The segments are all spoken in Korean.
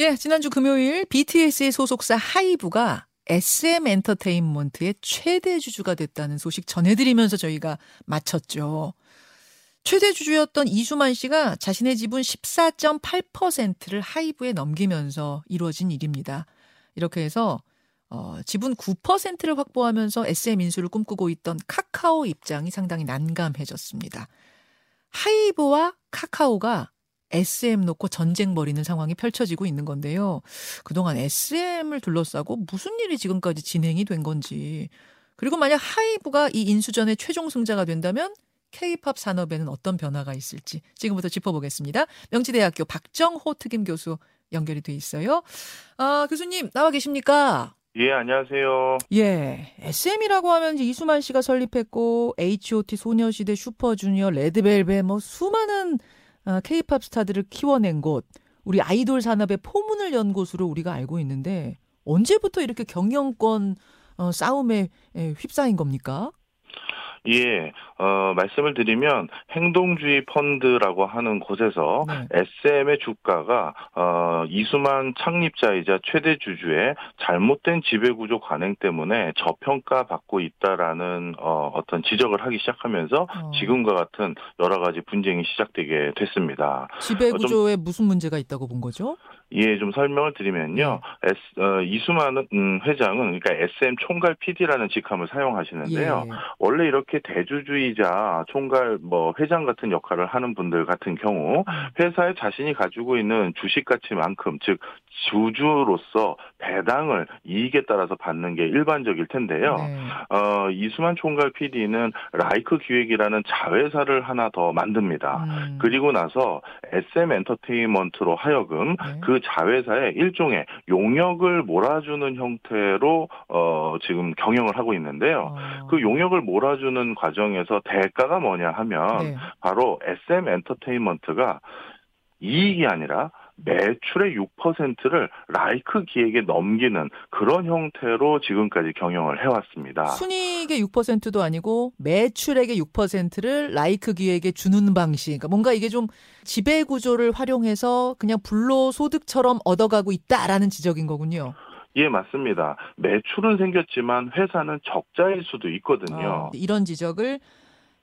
예, 지난주 금요일 BTS의 소속사 하이브가 SM 엔터테인먼트의 최대 주주가 됐다는 소식 전해드리면서 저희가 마쳤죠. 최대 주주였던 이수만 씨가 자신의 지분 14.8%를 하이브에 넘기면서 이루어진 일입니다. 이렇게 해서 어, 지분 9%를 확보하면서 SM 인수를 꿈꾸고 있던 카카오 입장이 상당히 난감해졌습니다. 하이브와 카카오가 SM 놓고 전쟁 벌이는 상황이 펼쳐지고 있는 건데요. 그동안 SM을 둘러싸고 무슨 일이 지금까지 진행이 된 건지, 그리고 만약 하이브가 이 인수전의 최종 승자가 된다면 K-팝 산업에는 어떤 변화가 있을지 지금부터 짚어보겠습니다. 명지대학교 박정호 특임 교수 연결이 돼 있어요. 아, 교수님 나와 계십니까? 예, 안녕하세요. 예, SM이라고 하면 이수만 씨가 설립했고 H.O.T 소녀시대 슈퍼주니어 레드벨벳 뭐 수많은 케이팝 아, 스타들을 키워낸 곳, 우리 아이돌 산업의 포문을 연 곳으로 우리가 알고 있는데 언제부터 이렇게 경영권 어, 싸움에 휩싸인 겁니까? 예, 어, 말씀을 드리면 행동주의 펀드라고 하는 곳에서 네. SM의 주가가 어, 이수만 창립자이자 최대 주주의 잘못된 지배구조 관행 때문에 저평가 받고 있다라는 어, 어떤 지적을 하기 시작하면서 어. 지금과 같은 여러 가지 분쟁이 시작되게 됐습니다. 지배구조에 어, 무슨 문제가 있다고 본 거죠? 예, 좀 설명을 드리면요. 네. S, 어, 이수만 음, 회장은 그러니까 SM 총괄 PD라는 직함을 사용하시는데요. 예. 원래 이렇게 대주주이자 총괄 뭐 회장 같은 역할을 하는 분들 같은 경우 음. 회사에 자신이 가지고 있는 주식 가치만큼 즉 주주로서 배당을 이익에 따라서 받는 게 일반적일 텐데요. 네. 어, 이수만 총괄 PD는 라이크 기획이라는 자회사를 하나 더 만듭니다. 음. 그리고 나서 SM 엔터테인먼트로 하여금 네. 그 자회사에 일종의 용역을 몰아주는 형태로 어, 지금 경영을 하고 있는데요. 어. 그 용역을 몰아주는 과정에서 대가가 뭐냐 하면 네. 바로 SM 엔터테인먼트가 이익이 아니라 매출의 6%를 라이크 기획에 넘기는 그런 형태로 지금까지 경영을 해왔습니다. 순이익의 6%도 아니고 매출액의 6%를 라이크 기획에 주는 방식. 그러니까 뭔가 이게 좀 지배 구조를 활용해서 그냥 불로 소득처럼 얻어가고 있다라는 지적인 거군요. 예, 맞습니다. 매출은 생겼지만 회사는 적자일 수도 있거든요. 어, 이런 지적을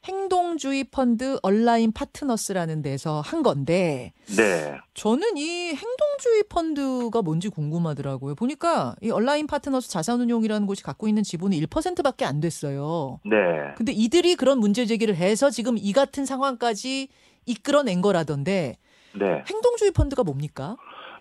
행동주의 펀드 온라인 파트너스라는 데서 한 건데 네. 저는 이 행동주의 펀드가 뭔지 궁금하더라고요. 보니까 이 온라인 파트너스 자산운용이라는 곳이 갖고 있는 지분이 1%밖에 안 됐어요. 네. 근데 이들이 그런 문제 제기를 해서 지금 이 같은 상황까지 이끌어낸 거라던데 네. 행동주의 펀드가 뭡니까?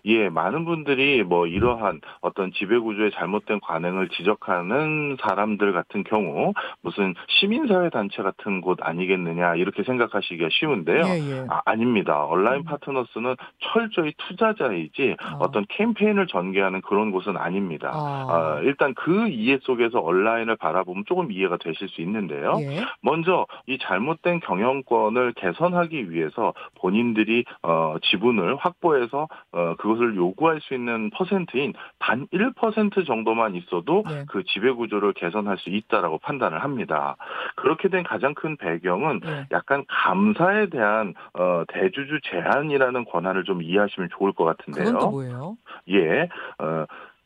예, 많은 분들이 뭐 이러한 어떤 지배구조의 잘못된 관행을 지적하는 사람들 같은 경우 무슨 시민사회 단체 같은 곳 아니겠느냐 이렇게 생각하시기가 쉬운데요. 예, 예. 아, 닙니다 온라인 음. 파트너스는 철저히 투자자이지 어. 어떤 캠페인을 전개하는 그런 곳은 아닙니다. 어. 어, 일단 그 이해 속에서 온라인을 바라보면 조금 이해가 되실 수 있는데요. 예. 먼저 이 잘못된 경영권을 개선하기 위해서 본인들이 어, 지분을 확보해서 어, 그것 것을 요구할 수 있는 퍼센트인 단 1% 정도만 있어도 네. 그 지배 구조를 개선할 수 있다라고 판단을 합니다. 그렇게 된 가장 큰 배경은 네. 약간 감사에 대한 어, 대주주 제한이라는 권한을 좀 이해하시면 좋을 것 같은데요. 그건 또 뭐예요? 예. 어,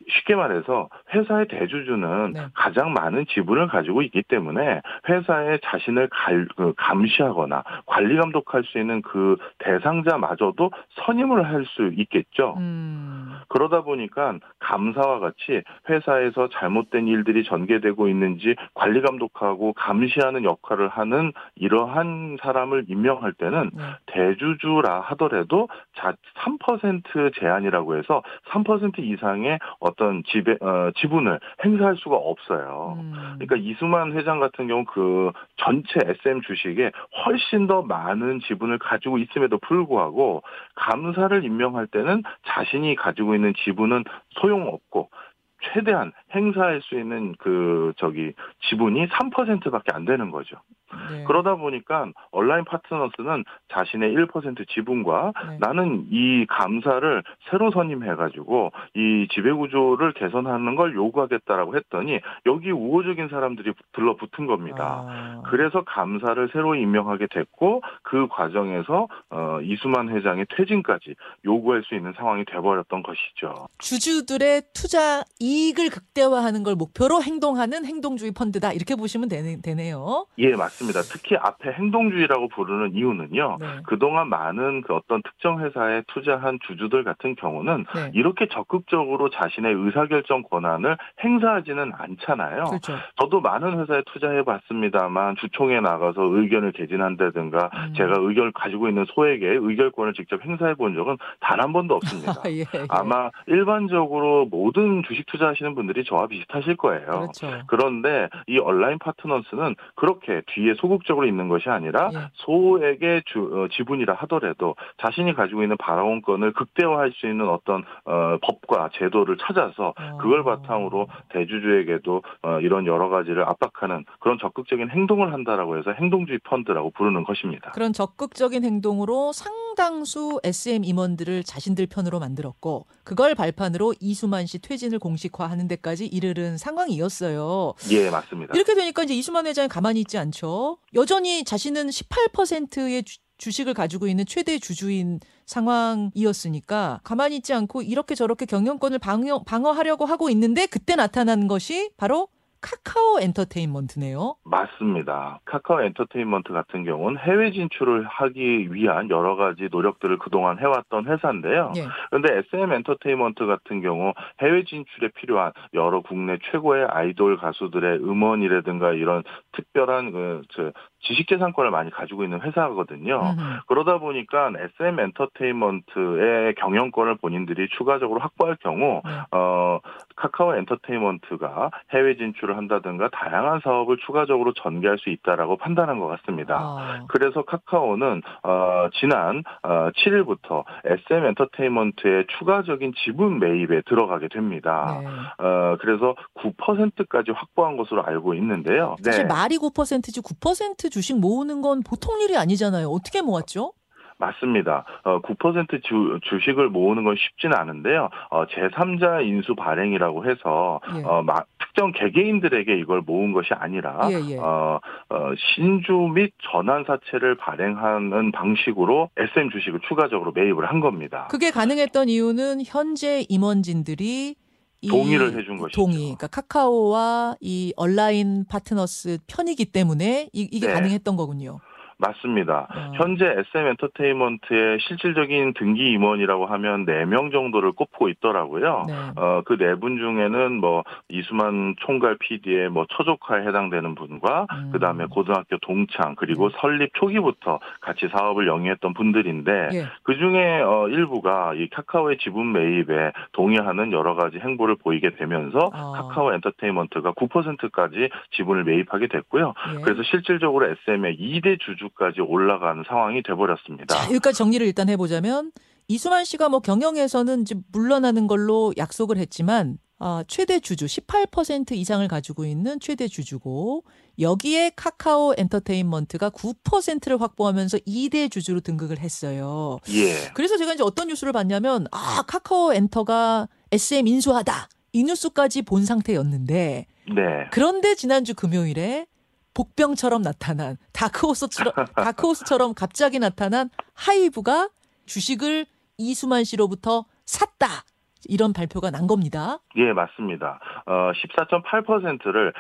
쉽게 말해서 회사의 대주주는 네. 가장 많은 지분을 가지고 있기 때문에 회사의 자신을 갈, 그 감시하거나 관리 감독할 수 있는 그 대상자마저도 선임을 할 수 있겠죠. 음. 그러다 보니까 감사와 같이 회사에서 잘못된 일들이 전개되고 있는지 관리 감독하고 감시하는 역할을 하는 이러한 사람을 임명할 때는 네. 대주주라 하더라도 자3% 제한이라고 해서 3% 이상의 어떤 지배, 어, 지분을 행사할 수가 없어요. 음. 그러니까 이수만 회장 같은 경우 그 전체 SM 주식에 훨씬 더 많은 지분을 가지고 있음에도 불구하고 감사를 임명할 때는 자신이 가지고 있는 지분은 소용없고 최대한 행사할 수 있는 그 저기 지분이 3%밖에 안 되는 거죠. 네. 그러다 보니까 온라인 파트너스는 자신의 1% 지분과 네. 나는 이 감사를 새로 선임해가지고 이 지배구조를 개선하는 걸 요구하겠다라고 했더니 여기 우호적인 사람들이 들러붙은 겁니다. 아. 그래서 감사를 새로 임명하게 됐고 그 과정에서 어, 이수만 회장의 퇴진까지 요구할 수 있는 상황이 돼버렸던 것이죠. 주주들의 투자 이익을 극대화하는 걸 목표로 행동하는 행동주의 펀드다 이렇게 보시면 되네, 요 예, 맞습니다. 특히 앞에 행동주의라고 부르는 이유는요. 네. 그동안 많은 그 어떤 특정 회사에 투자한 주주들 같은 경우는 네. 이렇게 적극적으로 자신의 의사결정 권한을 행사하지는 않잖아요. 그렇죠. 저도 많은 회사에 투자해 봤습니다만 주총에 나가서 의견을 개진한다든가 음. 제가 의견을 가지고 있는 소에게 의결권을 직접 행사해 본 적은 단 한 번도 없습니다. 예, 예. 아마 일반적으로 모든 주식 투자하시는 분들이 저와 비슷하실 거예요. 그렇죠. 그런데 이 온라인 파트너스는 그렇게 뒤에 소극적으로 있는 것이 아니라 예. 소에게 주, 어, 지분이라 하더라도 자신이 가지고 있는 발언권을 극대화할 수 있는 어떤 어, 법과 제도를 찾아서 어. 그걸 바탕으로 대주주에게도 어, 이런 여러 가지를 압박하는 그런 적극적인 행동을 한다라고 해서 행동주의 펀드라고 부르는 것입니다. 그런 적극적인 행동으로 상당수 SM 임원들을 자신들 편으로 만들었고 그걸 발판으로 이수만 씨 퇴진을 공식화하는 데까지 이르른 상황이었어요. 예, 맞습니다. 이렇게 되니까 이제 이수만 회장이 가만히 있지 않죠. 여전히 자신은 18%의 주, 주식을 가지고 있는 최대 주주인 상황이었으니까 가만히 있지 않고 이렇게 저렇게 경영권을 방어, 방어하려고 하고 있는데 그때 나타난 것이 바로 카카오 엔터테인먼트네요. 맞습니다. 카카오 엔터테인먼트 같은 경우는 해외 진출을 하기 위한 여러 가지 노력들을 그동안 해왔던 회사인데요. 그런데 예. SM 엔터테인먼트 같은 경우 해외 진출에 필요한 여러 국내 최고의 아이돌 가수들의 음원이라든가 이런 특별한 그, 지식재산권을 많이 가지고 있는 회사거든요. 음. 그러다 보니까 SM 엔터테인먼트의 경영권을 본인들이 추가적으로 확보할 경우 네. 어 카카오 엔터테인먼트가 해외 진출을 한다든가 다양한 사업을 추가적으로 전개할 수 있다라고 판단한 것 같습니다. 아. 그래서 카카오는 어 지난 어 7일부터 SM 엔터테인먼트의 추가적인 지분 매입에 들어가게 됩니다. 네. 어 그래서 9%까지 확보한 것으로 알고 있는데요. 사실 네. 말이 9%지 9% 주식 모으는 건 보통 일이 아니잖아요. 어떻게 모았죠? 맞습니다. 어, 9% 주, 주식을 모으는 건 쉽지는 않은데요. 어, 제3자 인수 발행이라고 해서 예. 어, 마, 특정 개개인들에게 이걸 모은 것이 아니라 예, 예. 어, 어, 신주 및 전환 사채를 발행하는 방식으로 SM 주식을 추가적으로 매입을 한 겁니다. 그게 가능했던 이유는 현재 임원진들이 동의를 해준 것이죠. 동의. 그러니까 카카오와 이 온라인 파트너스 편이기 때문에 이, 게 네. 가능했던 거군요. 맞습니다. 어. 현재 SM 엔터테인먼트의 실질적인 등기 임원이라고 하면 4명 정도를 꼽고 있더라고요. 네. 어, 그네분 중에는 뭐 이수만 총괄 PD의 뭐 처조카에 해당되는 분과 음. 그다음에 고등학교 동창 그리고 네. 설립 초기부터 같이 사업을 영위했던 분들인데 예. 그중에 어, 일부가 이 카카오의 지분 매입에 동의하는 여러 가지 행보를 보이게 되면서 어. 카카오 엔터테인먼트가 9%까지 지분을 매입하게 됐고요. 예. 그래서 실질적으로 SM의 2대 주주 주까지 올라가는 상황이 돼버렸습니다. 자, 여기까지 정리를 일단 해보자면 이수만 씨가 뭐 경영에서는 이제 물러나는 걸로 약속을 했지만 어, 최대 주주 18% 이상을 가지고 있는 최대 주주고 여기에 카카오 엔터테인먼트가 9%를 확보하면서 2대 주주로 등극을 했어요. 예. 그래서 제가 이제 어떤 뉴스를 봤냐면 아 카카오 엔터가 SM 인수하다 이 뉴스까지 본 상태였는데 네. 그런데 지난주 금요일에 복병처럼 나타난 다크호스처럼 다크호스처럼 갑자기 나타난 하이브가 주식을 이수만 씨로부터 샀다. 이런 발표가 난 겁니다. 예, 맞습니다. 어, 14.8%를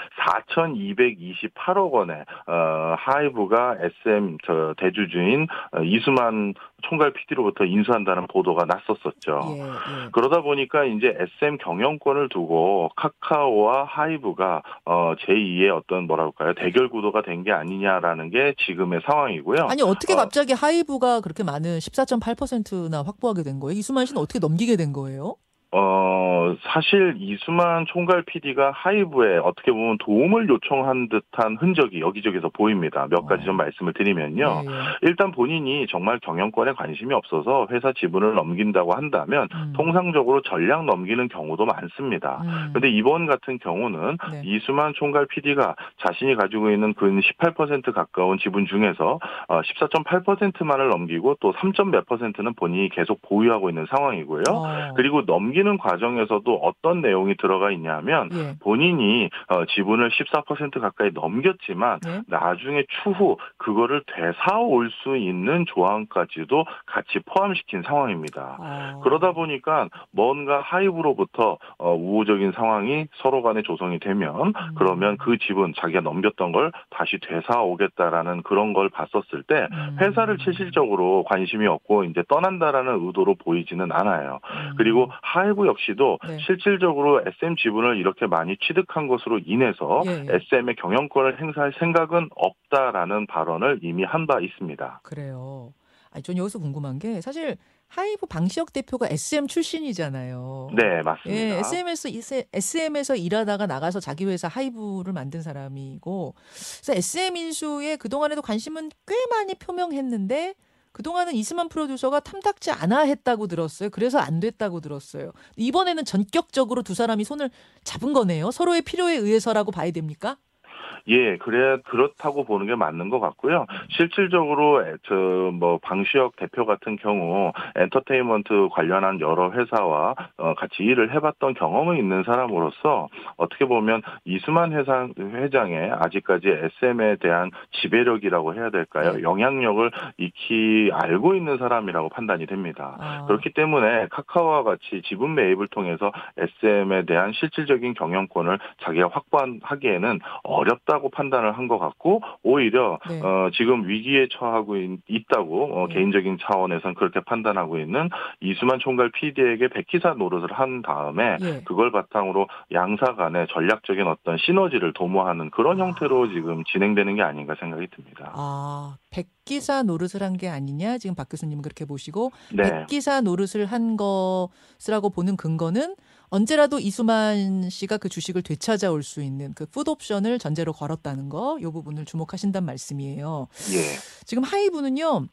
4,228억 원에 어, 하이브가 SM 저 대주주인 어, 이수만 총괄 PD로부터 인수한다는 보도가 났었었죠. 예, 예. 그러다 보니까 이제 SM 경영권을 두고 카카오와 하이브가 어, 제2의 어떤 뭐랄까요 대결 구도가 된 게 아니냐라는 게 지금의 상황이고요. 아니 어떻게 어. 갑자기 어, 하이브가 그렇게 많은 14.8%나 확보하게 된 거예요? 이수만 씨는 어떻게 넘기게 된 거예요? 어, 사실 이수만 총괄 PD가 하이브에 어떻게 보면 도움을 요청한 듯한 흔적이 여기저기서 보입니다. 몇 가지 좀 어. 말씀을 드리면요. 네, 네. 일단 본인이 정말 경영권에 관심이 없어서 회사 지분을 넘긴다고 한다면 음. 통상적으로 전량 넘기는 경우도 많습니다. 그런데 음. 이번 같은 경우는 네. 이수만 총괄 PD가 자신이 가지고 있는 근 18% 가까운 지분 중에서 14.8%만을 어, 넘기고 또 3. 몇 퍼센트는 본인이 계속 보유하고 있는 상황이고요. 어. 그리고 넘기 넘기는 과정에서도 어떤 내용이 들어가 있냐면 예. 본인이 어, 지분을 14% 가까이 넘겼지만 예. 나중에 추후 그거를 되사올 수 있는 조항까지도 같이 포함시킨 상황입니다. 아. 그러다 보니까 뭔가 하이브로부터 어, 우호적인 상황이 서로 간에 조성이 되면 음. 그러면 그 지분 자기가 넘겼던 걸 다시 되사오겠다라는 그런 걸 봤었을 때 음. 회사를 실질적으로 관심이 없고 이제 떠난다라는 의도로 보이지는 않아요. 음. 그리고 하이 하이브 역시도 네. 실질적으로 SM 지분을 이렇게 많이 취득한 것으로 인해서 예, 예. SM의 경영권을 행사할 생각은 없다라는 발언을 이미 한 바 있습니다. 그래요. 아니, 전 여기서 궁금한 게 사실 하이브 방시혁 대표가 SM 출신이잖아요. 네, 맞습니다. 예, SM에서 SM에서 일하다가 나가서 자기 회사 하이브를 만든 사람이고, 그래서 SM 인수에 그 동안에도 관심은 꽤 많이 표명했는데 그동안은 이수만 프로듀서가 탐탁지 않아 했다고 들었어요. 그래서 안 됐다고 들었어요. 이번에는 전격적으로 두 사람이 손을 잡은 거네요. 서로의 필요에 의해서라고 봐야 됩니까? 예, 그래 그렇다고 보는 게 맞는 것 같고요. 실질적으로 저 뭐 방시혁 대표 같은 경우 엔터테인먼트 관련한 여러 회사와 어, 같이 일을 해봤던 경험이 있는 사람으로서 어떻게 보면 이수만 회사 회장의 아직까지 SM에 대한 지배력이라고 해야 될까요? 네. 영향력을 익히 알고 있는 사람이라고 판단이 됩니다. 아. 그렇기 때문에 카카오와 같이 지분 매입을 통해서 SM에 대한 실질적인 경영권을 자기가 확보하기에는 어렵다. 있다고 판단을 한 것 같고 오히려 네. 어, 지금 위기에 처하고 있, 다고 어, 네. 개인적인 차원에선 그렇게 판단하고 있는 이수만 총괄 PD에게 백기사 노릇을 한 다음에 네. 그걸 바탕으로 양사 간의 전략적인 어떤 시너지를 도모하는 그런 아. 형태로 지금 진행되는 게 아닌가 생각이 듭니다. 아, 백기사 노릇을 한 게 아니냐 지금 박 교수님 그렇게 보시고 네. 백기사 노릇을 한 것이라고 보는 근거는 언제라도 이수만 씨가 그 주식을 되찾아올 수 있는 그 풋옵션을 전제로 걸었다는 거, 요 부분을 주목하신단 말씀이에요. 예. 지금 하이브는요,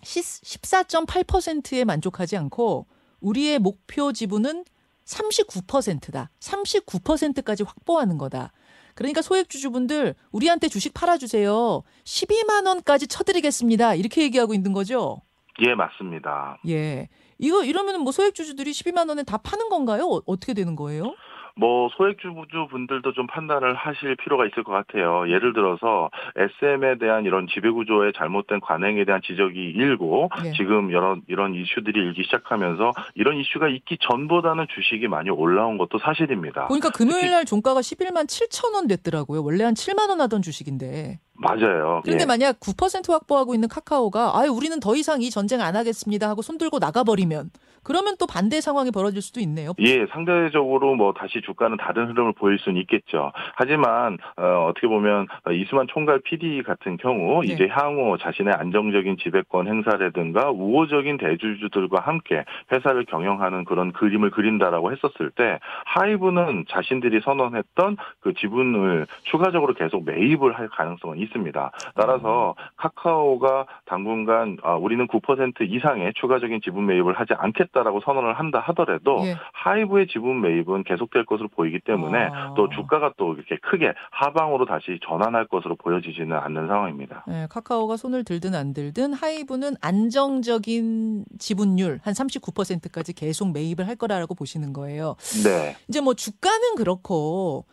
14.8%에 만족하지 않고 우리의 목표 지분은 39%다. 39%까지 확보하는 거다. 그러니까 소액주주분들 우리한테 주식 팔아주세요. 12만 원까지 쳐드리겠습니다. 이렇게 얘기하고 있는 거죠. 예, 맞습니다. 예. 이거 이러면 뭐 소액주주들이 12만 원에 다 파는 건가요? 어, 어떻게 되는 거예요? 뭐 소액주주 분들도 좀 판단을 하실 필요가 있을 것 같아요. 예를 들어서 SM에 대한 이런 지배구조의 잘못된 관행에 대한 지적이 일고 네. 지금 여러 이런 이슈들이 일기 시작하면서 이런 이슈가 있기 전보다는 주식이 많이 올라온 것도 사실입니다. 보니까 금요일 날 종가가 11만 7천 원 됐더라고요. 원래 한 7만 원 하던 주식인데. 맞아요. 그런데 예. 만약 9% 확보하고 있는 카카오가 아유 우리는 더 이상 이 전쟁 안 하겠습니다 하고 손들고 나가버리면 그러면 또 반대 상황이 벌어질 수도 있네요. 예, 상대적으로 뭐 다시 주가는 다른 흐름을 보일 수는 있겠죠. 하지만 어, 떻게 보면 이수만 총괄 PD 같은 경우 네. 이제 향후 자신의 안정적인 지배권 행사라든가 우호적인 대주주들과 함께 회사를 경영하는 그런 그림을 그린다라고 했었을 때 하이브는 자신들이 선언했던 그 지분을 추가적으로 계속 매입을 할 가능성은 있습니다. 따라서 카카오가 당분간 아, 우리는 9% 이상의 추가적인 지분 매입을 하지 않겠다 라고 선언을 한다 하더라도 예. 하이브의 지분 매입은 계속될 것으로 보이기 때문에 아. 또 주가가 또 이렇게 크게 하방으로 다시 전환할 것으로 보여지지는 않는 상황입니다. 네, 카카오가 손을 들든 안 들든 하이브는 안정적인 지분율 한 39%까지 계속 매입을 할 거라고 보시는 거예요. 네. 이제 뭐 주가는 그렇고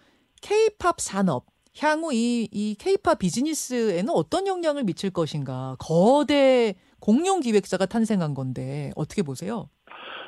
케이팝 산업 향후 이, 이 케이팝 비즈니스에는 어떤 영향을 미칠 것인가. 거대 공룡 기획사가 탄생한 건데 어떻게 보세요?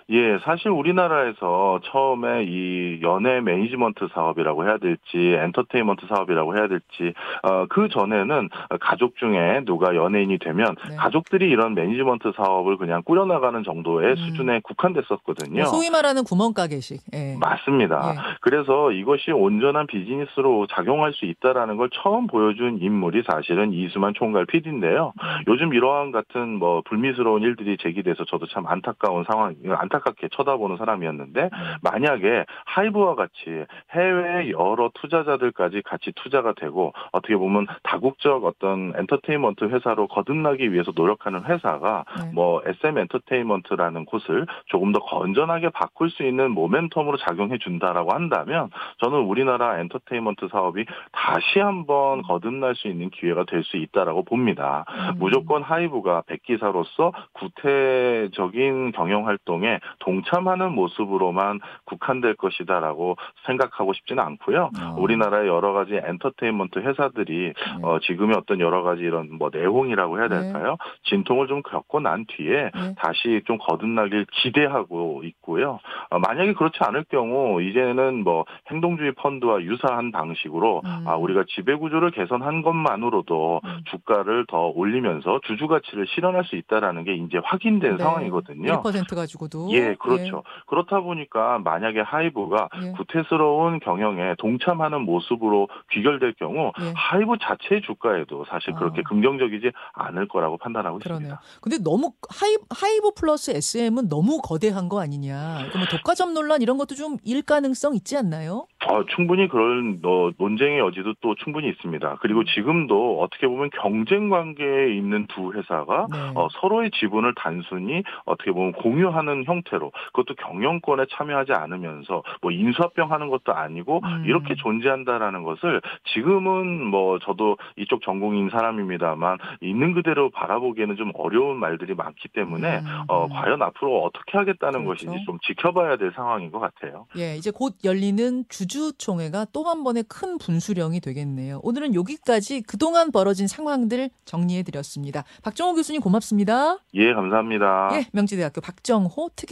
예, 사실 우리나라에서 처음에 이 연예 매니지먼트 사업이라고 해야 될지 엔터테인먼트 사업이라고 해야 될지 어, 그 전에는 가족 중에 누가 연예인이 되면 네. 가족들이 이런 매니지먼트 사업을 그냥 꾸려나가는 정도의 음. 수준에 국한됐었거든요. 뭐 소위 말하는 구멍가게식. 예. 맞습니다. 예. 그래서 이것이 온전한 비즈니스로 작용할 수 있다라는 걸 처음 보여준 인물이 사실은 이수만 총괄 PD인데요. 음. 요즘 이러한 같은 뭐 불미스러운 일들이 제기돼서 저도 참 안타까운 상황, 안타 안타깝게 쳐다보는 사람이었는데 만약에 하이브와 같이 해외 여러 투자자들까지 같이 투자가 되고 어떻게 보면 다국적 어떤 엔터테인먼트 회사로 거듭나기 위해서 노력하는 회사가 네. 뭐 SM 엔터테인먼트라는 곳을 조금 더 건전하게 바꿀 수 있는 모멘텀으로 작용해 준다라고 한다면 저는 우리나라 엔터테인먼트 사업이 다시 한번 거듭날 수 있는 기회가 될 수 있다라고 봅니다. 음. 무조건 하이브가 백기사로서 구태적인 경영 활동에 동참하는 모습으로만 국한될 것이다라고 생각하고 싶지는 않고요. 어. 우리나라의 여러 가지 엔터테인먼트 회사들이 네. 어, 지금의 어떤 여러 가지 이런 뭐 내홍이라고 해야 네. 될까요? 네. 진통을 좀 겪고 난 뒤에 네. 다시 좀 거듭나길 기대하고 있고요. 어, 만약에 그렇지 않을 경우 이제는 뭐 행동주의 펀드와 유사한 방식으로 음. 아, 우리가 지배 구조를 개선한 것만으로도 음. 주가를 더 올리면서 주주 가치를 실현할 수 있다라는 게 이제 확인된 네. 상황이거든요. 1% 가지고도 예, 그렇죠. 예. 그렇다 보니까 만약에 하이브가 예. 구태스러운 경영에 동참하는 모습으로 귀결될 경우 예. 하이브 자체 주가에도 사실 그렇게 아. 긍정적이지 않을 거라고 판단하고 그러네요. 있습니다. 근데 너무 하이, 하이브 플러스 SM은 너무 거대한 거 아니냐. 그러면 독과점 논란 이런 것도 좀 일 가능성 있지 않나요? 어, 충분히 그런 어, 논쟁의 여지도 또 충분히 있습니다. 그리고 음. 지금도 어떻게 보면 경쟁 관계에 있는 두 회사가 네. 어, 서로의 지분을 단순히 어떻게 보면 공유하는 형태 로 그것도 경영권에 참여하지 않으면서 뭐 인수합병 하는 것도 아니고 음. 이렇게 존재한다라는 것을 지금은 뭐 저도 이쪽 전공인 사람입니다만 있는 그대로 바라보기에는 좀 어려운 말들이 많기 때문에 음. 어, 과연 앞으로 어떻게 하겠다는 그렇죠. 것인지 좀 지켜봐야 될 상황인 것 같아요. 예, 이제 곧 열리는 주주총회가 또 한 번의 큰 분수령이 되겠네요. 오늘은 여기까지 그동안 벌어진 상황들 정리해 드렸습니다. 박정호 교수님 고맙습니다. 예, 감사합니다. 예, 명지대학교 박정호 특